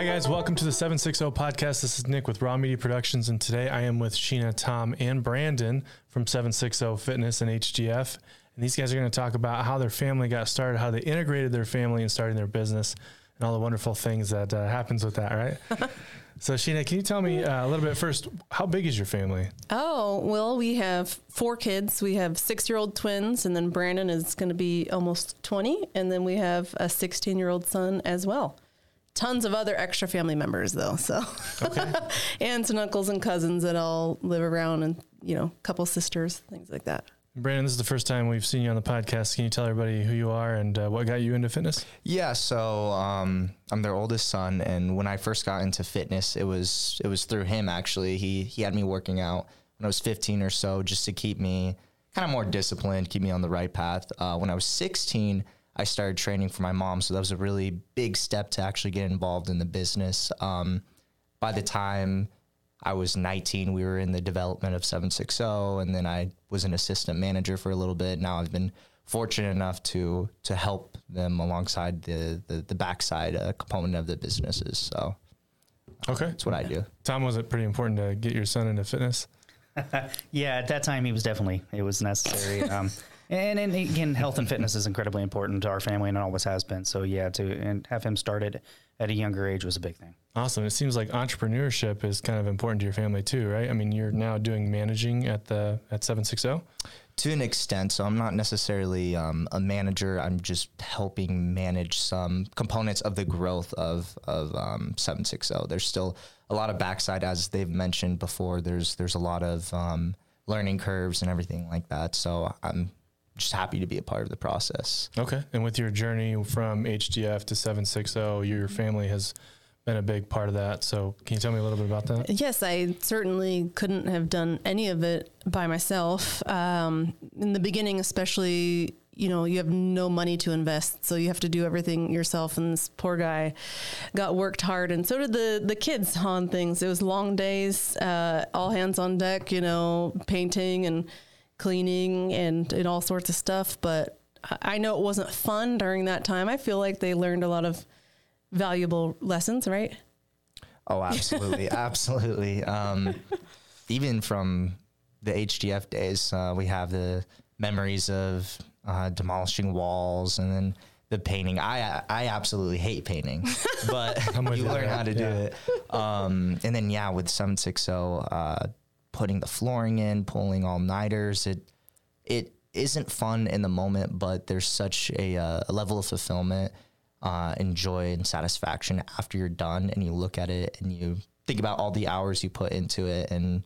Hi, guys. Welcome to the 760 podcast. This is Nick with Raw Media Productions, and today I am with Sheena, Tom, and Brandon from 760 Fitness and HDF. And these guys are going to talk about how their family got started, how they integrated their family in starting their business, and all the wonderful things that uh, happens with that, right? so, Sheena, can you tell me uh, a little bit first, how big is your family? Oh, well, we have four kids. We have six year old twins, and then Brandon is going to be almost 20. And then we have a 16 year old son as well. Tons of other extra family members, though. So, Okay. aunts and uncles and cousins that all live around, and, you know, a couple sisters, things like that. Brandon, this is the first time we've seen you on the podcast. Can you tell everybody who you are and uh, what got you into fitness? Yeah, so um, I'm their oldest son, and when I first got into fitness, it was it was through him actually. He he had me working out when I was 15 or so, just to keep me kind of more disciplined, keep me on the right path. Uh, when I was 16, I started training for my mom, so that was a really big step to actually get involved in the business. Um, by the time I was 19, we were in the development of 760, and then I was an assistant manager for a little bit. Now I've been fortunate enough to to help them alongside the the, the backside uh, component of the businesses. So Okay. that's what I do. Tom, was it pretty important to get your son into fitness? Yeah, at that time he was definitely it was necessary. Um, and, and again, health and fitness is incredibly important to our family, and it always has been. So yeah, to and have him started at a younger age was a big thing. Awesome. It seems like entrepreneurship is kind of important to your family too, right? I mean, you're now doing managing at the at 760. To an extent, so I'm not necessarily um, a manager. I'm just helping manage some components of the growth of of um, 760. There's still a lot of backside, as they've mentioned before. There's there's a lot of um, learning curves and everything like that. So I'm just happy to be a part of the process. Okay. And with your journey from HDF to 760, your family has been a big part of that. So can you tell me a little bit about that? Yes, I certainly couldn't have done any of it by myself. Um, in the beginning, especially, you know, you have no money to invest, so you have to do everything yourself. And this poor guy got worked hard, and so did the the kids on things. It was long days, uh, all hands on deck, you know, painting and cleaning and, and all sorts of stuff. But I I know it wasn't fun during that time. I feel like they learned a lot of valuable lessons, right? Oh, absolutely, absolutely. Um, even from the HDF days, uh, we have the memories of uh, demolishing walls and then the painting. I I absolutely hate painting, but you you learn there. how to do Yeah. it. Um, and then yeah, with seven six zero, uh, putting the flooring in, pulling all nighters. It it isn't fun in the moment, but there's such a, uh, a level of fulfillment, uh, and joy and satisfaction after you're done and you look at it and you think about all the hours you put into it and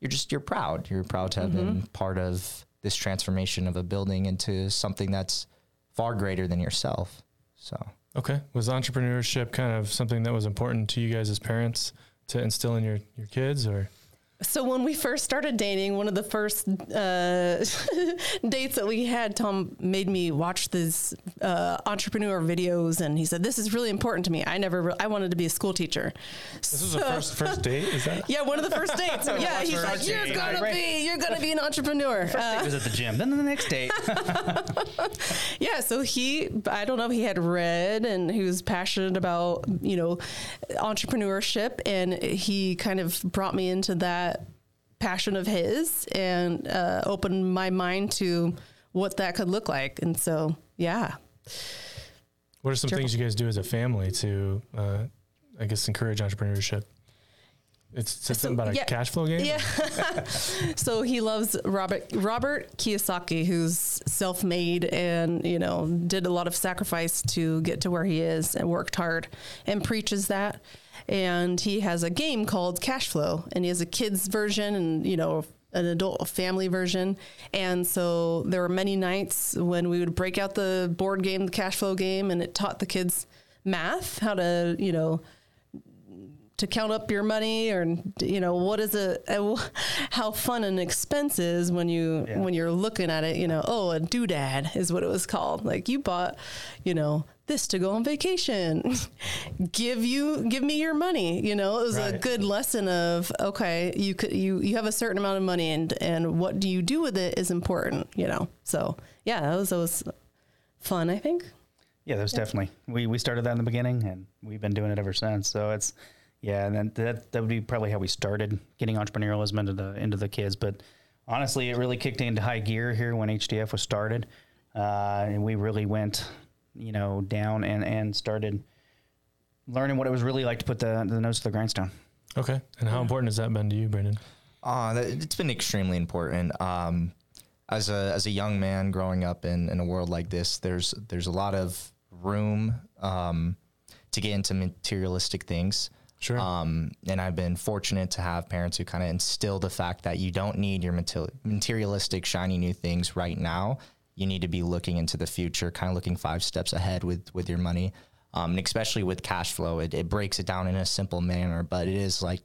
you're just you're proud. You're proud to have been part of this transformation of a building into something that's far greater than yourself. So Okay. Was entrepreneurship kind of something that was important to you guys as parents to instill in your, your kids or? So when we first started dating, one of the first uh, dates that we had, Tom made me watch these uh, entrepreneur videos, and he said, "This is really important to me. I never, re- I wanted to be a school teacher." This was the first first date, is that? Yeah, one of the first dates. yeah, he's like, First "You're date. gonna Right. be, you're gonna be an entrepreneur." Uh, It was at the gym. Then the next date, yeah, so he, I don't know if he had read and he was passionate about, you know, entrepreneurship. And he kind of brought me into that passion of his and uh, opened my mind to what that could look like. And so, yeah. What are some things you guys do as a family to, uh, I guess, encourage entrepreneurship? It's, it's So, something about a yeah. cash flow game? Yeah. so he loves Robert Robert Kiyosaki, who's self-made and you know did a lot of sacrifice to get to where he is and worked hard and preaches that. And he has a game called Cash Flow, and he has a kids version and you know an adult family version. And so there were many nights when we would break out the board game, the Cash Flow game, and it taught the kids math, how to you know to count up your money or you know what is it how fun an expense is when you Yeah. when you're looking at it you know oh a doodad is what it was called. Like you bought you know this to go on vacation. Give you give me your money you know? It was a good lesson of okay you could you you have a certain amount of money and and what do you do with it is important you know? So yeah that was that was fun i think. Yeah, there's definitely we we started that in the beginning, and we've been doing it ever since. So it's yeah, and then that that would be probably how we started getting entrepreneurialism into the into the kids. But honestly, it really kicked into high gear here when HDF was started, uh, and we really went, you know, down and and started learning what it was really like to put the the nose to the grindstone. Okay. And how important has that been to you, Brandon? Uh, that- it's been extremely important. Um, as a as a young man growing up in, in a world like this, there's there's a lot of room um, to get into materialistic things. Sure. Um, and I've been fortunate to have parents who kind of instill the fact that you don't need your mater- materialistic, shiny new things right now. You need to be looking into the future, kind of looking five steps ahead with with your money, um, and especially with cash flow. It, it breaks it down in a simple manner, but it is like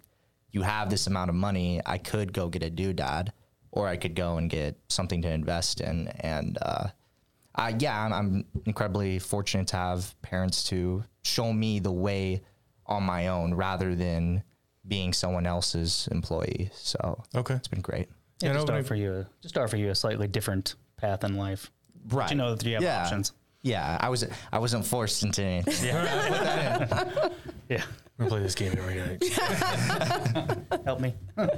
you have this amount of money. I could go get a doodad, or I could go and get something to invest in. And uh, uh, yeah, I'm, I'm incredibly fortunate to have parents to show me the way on my own rather than being someone else's employee. So okay. it's been great. Yeah, And just over- offer you a, just offer you a slightly different path in life. Right. You know that you have yeah. options. Yeah, I was I wasn't forced into anything. Yeah, We're gonna play this game every night. help me.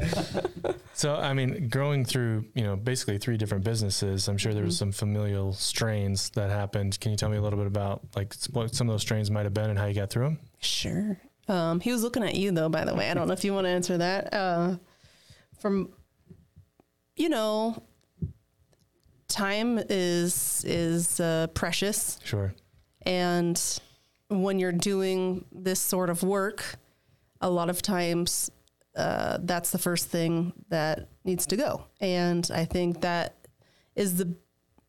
So, I mean, growing through, you know, basically three different businesses, I'm sure there was some familial strains that happened. Can you tell me a little bit about like what some of those strains might have been and how you got through them? Sure. Um, he was looking at you though, by the way. I don't know if you want to answer that. Uh, from, you know, time is is uh, precious, Sure. and when you're doing this sort of work, a lot of times uh, that's the first thing that needs to go. And I think that is the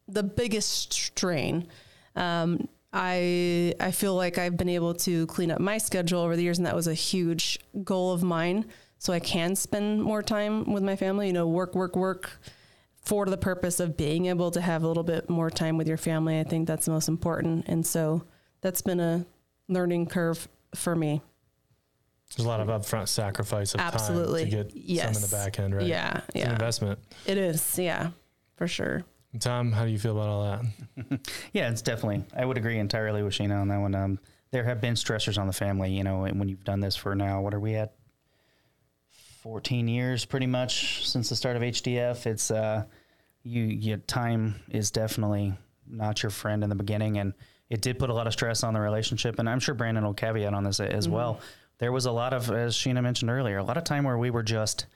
the biggest strain. Um, I I feel like I've been able to clean up my schedule over the years, and that was a huge goal of mine. So I can spend more time with my family. You know, work, work, work for the purpose of being able to have a little bit more time with your family. I think that's the most important, and so that's been a learning curve for me. There's a lot of upfront sacrifice of Absolutely. time to get some in the back end, right? Yeah, It's an yeah, investment. it is. Yeah, for sure. Tom, how do you feel about all that? Yeah, it's definitely. I would agree entirely with Sheena on that one. Um, there have been stressors on the family, you know, and when you've done this for now, what are we at? 14 years pretty much since the start of HDF. It's, uh, you, your time is definitely not your friend in the beginning. And it did put a lot of stress on the relationship. And I'm sure Brandon will caveat on this as well. There was a lot of, as Sheena mentioned earlier, a lot of time where we were just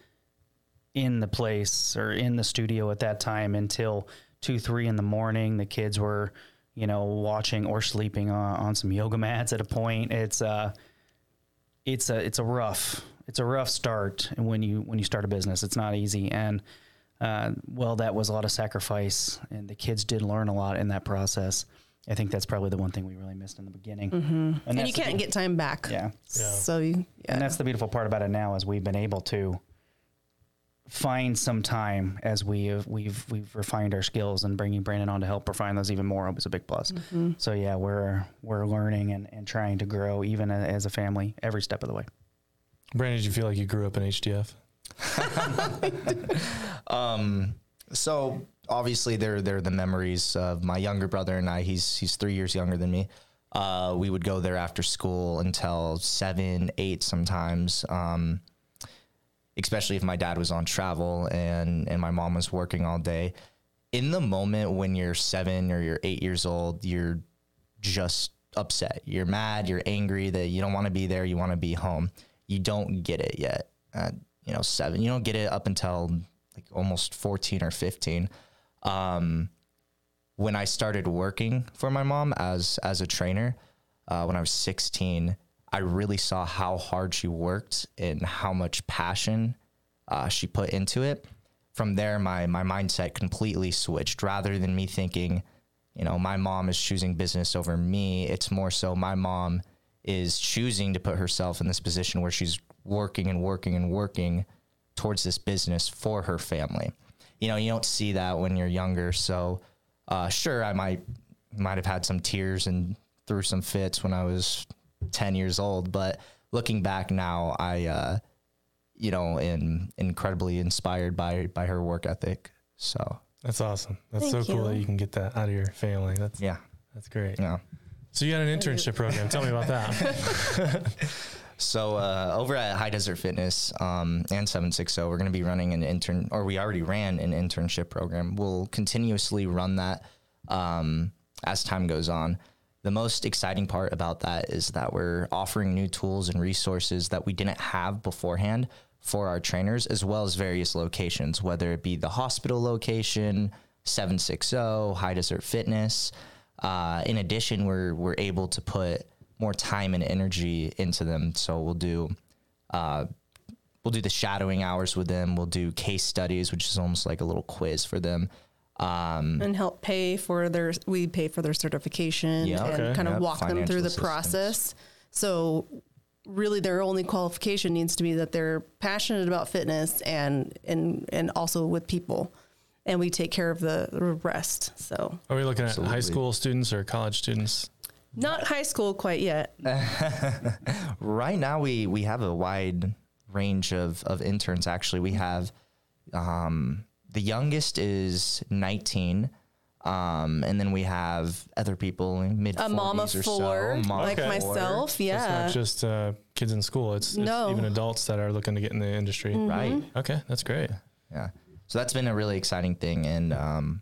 in the place or in the studio at that time until two, three in the morning. The kids were, you know, watching or sleeping on, on some yoga mats at a point. It's uh it's a it's a rough it's a rough start when you when you start a business. It's not easy. And uh, well, that was a lot of sacrifice, and the kids did learn a lot in that process. I think that's probably the one thing we really missed in the beginning. And, you can't get time back. yeah. Yeah. So you, yeah. And that's the beautiful part about it now is we've been able to find some time as we have, we've we've refined our skills and bringing Brandon on to help refine those even more was a big plus. So yeah, we're we're learning and, and trying to grow even a- as a family every step of the way. Brandon, did you feel like you grew up in HDF? Um, so obviously there are the memories of my younger brother and I. He's he's three years younger than me. Uh, we would go there after school until seven, eight sometimes. Um, especially if my dad was on travel and and my mom was working all day. In the moment when you're seven or you're eight years old, you're just upset. You're mad. You're angry that you don't want to be there. You want to be home. You don't get it yet. At, you know, seven. You don't get it up until like almost 14 or 15. Um, when I started working for my mom as as a trainer, uh, when I was 16, I really saw how hard she worked and how much passion uh, she put into it. From there, my my mindset completely switched. Rather than me thinking, you know, my mom is choosing business over me, it's more so my mom is choosing to put herself in this position where she's working and working and working towards this business for her family. You know, you don't see that when you're younger. So, uh, sure, I might might have had some tears and threw some fits when I was 10 years old, but looking back now, I, uh, you know, am incredibly inspired by by her work ethic. So, That's awesome. That's Thank so cool you. that you can get that out of your family. That's yeah, that's great. yeah. So you had an internship program. Tell me about that. So uh, over at High Desert Fitness um, and 760, we're going to be running an intern, or we already ran an internship program. We'll continuously run that um, as time goes on. The most exciting part about that is that we're offering new tools and resources that we didn't have beforehand for our trainers, as well as various locations, whether it be the hospital location, 760, High Desert Fitness. Uh, in addition, we're we're able to put more time and energy into them. So we'll do uh, we'll do the shadowing hours with them. We'll do case studies, which is almost like a little quiz for them. Um, and help pay for their we pay for their certification Yeah, and okay. kind of Yep, walk them through the assistance. process so really their only qualification needs to be that they're passionate about fitness and and and also with people and we take care of the rest so Are we looking at high school students or college students? Not high school quite yet right now, we we have a wide range of of interns. Actually, we have um, the youngest is 19. Um, and then we have other people in mid a mom of or four so, mom like of four. myself It's yeah not just uh, kids in school. It's, it's No. even adults that are looking to get in the industry. right? Okay, that's great. Yeah. So that's been a really exciting thing. And um,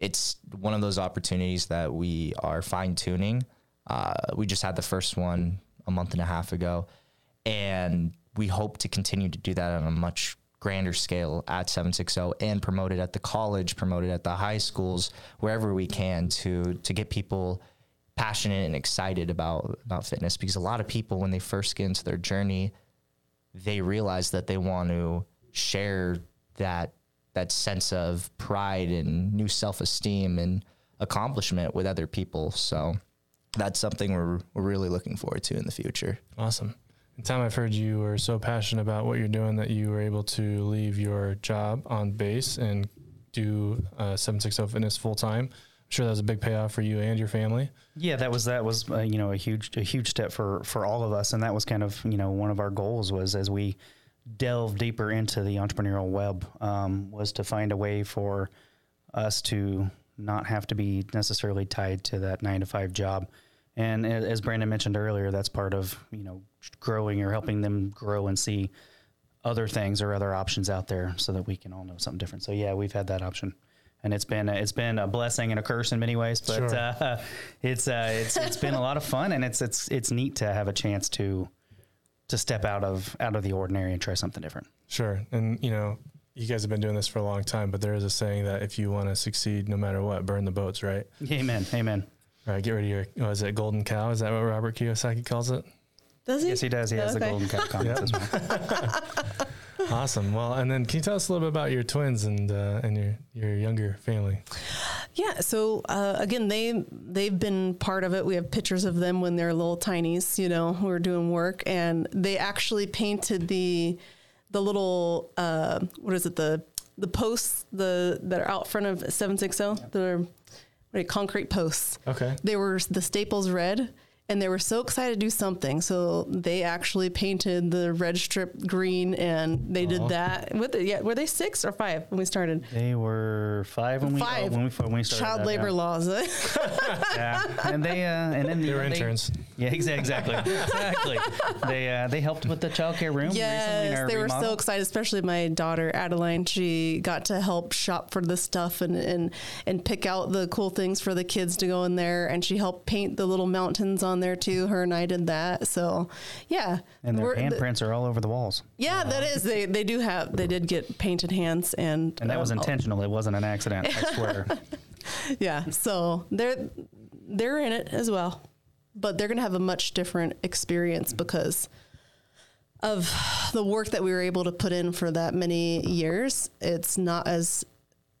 it's one of those opportunities that we are fine tuning. Uh, we just had the first one a month and a half ago. And we hope to continue to do that on a much grander scale at 760 and promote it at the college, promote it at the high schools, wherever we can to to get people passionate and excited about about fitness because a lot of people when they first get into their journey they realize that they want to share that that sense of pride and new self-esteem and accomplishment with other people so that's something we're, we're really looking forward to in the future Awesome. And Tom, I've heard you were so passionate about what you're doing that you were able to leave your job on base and do uh, 760 Fitness full time. I'm sure that was a big payoff for you and your family. Yeah, that was that was uh, you know a huge a huge step for for all of us, and that was kind of you know one of our goals was as we delve deeper into the entrepreneurial web um, was to find a way for us to not have to be necessarily tied to that nine to five job. And as Brandon mentioned earlier, that's part of you know growing or helping them grow and see other things or other options out there, so that we can all know something different. So yeah, we've had that option, and it's been it's been a blessing and a curse in many ways, but Sure. uh, it's uh, it's it's been a lot of fun, and it's it's it's neat to have a chance to to step out of out of the ordinary and try something different. Sure. And, you know, you guys have been doing this for a long time, but there is a saying that if you want to succeed no matter what, burn the boats, right? Amen. Amen. All right, get rid of your, what is it, golden cow? Is that what Robert Kiyosaki calls it? does he Yes, he does. He has the golden cow comments as well. Awesome. Well, and then can you tell us a little bit about your twins and uh, and your, your younger family? Yeah. So uh, again, they they've been part of it. We have pictures of them when they're little tinies, you know, who are doing work, and they actually painted the the little uh, what is it the the posts the that are out front of seven six zero the what are they, concrete posts. Okay. They were the staples red. And they were so excited to do something, so they actually painted the red strip green, and they Aw. did that. With it, yeah, were they six or five when we started? They were five when we Five. oh, when we when we started. Child that, labor yeah. laws. Yeah, and they uh, and then They were they- interns. Yeah, exa- exactly, exactly. They uh, they helped with the childcare room. recently Yes, our they were so excited, especially my daughter Adeline. She got to help shop for the stuff and, and and pick out the cool things for the kids to go in there, and she helped paint the little mountains on there too. Her and I did that. So, yeah, And their handprints are all over the walls. yeah, that is. They they do have. They did get painted hands, and And that was um, intentional. It wasn't an accident. I swear. Yeah, so they're they're in it as well, but they're going to have a much different experience because of the work that we were able to put in for that many years. It's not as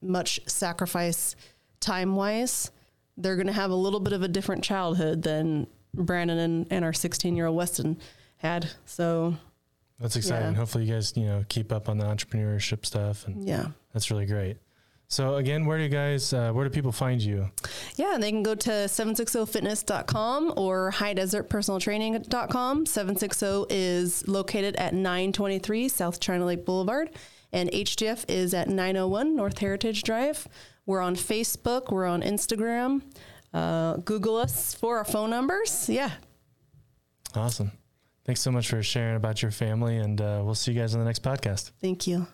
much sacrifice time wise. They're going to have a little bit of a different childhood than Brandon and, and our 16 year old Weston had. So That's exciting. Yeah. Hopefully you guys, you know, keep up on the entrepreneurship stuff and yeah. that's really great. So again, where do you guys, uh, where do people find you? Yeah, they can go to 760fitness.com or highdesertpersonaltraining.com. 760 is located at 923 South China Lake Boulevard, and HDF is at 901 North Heritage Drive. We're on Facebook, we're on Instagram uh, Google us for our phone numbers. Yeah. Awesome. Thanks so much for sharing about your family, and uh, we'll see you guys on the next podcast. Thank you.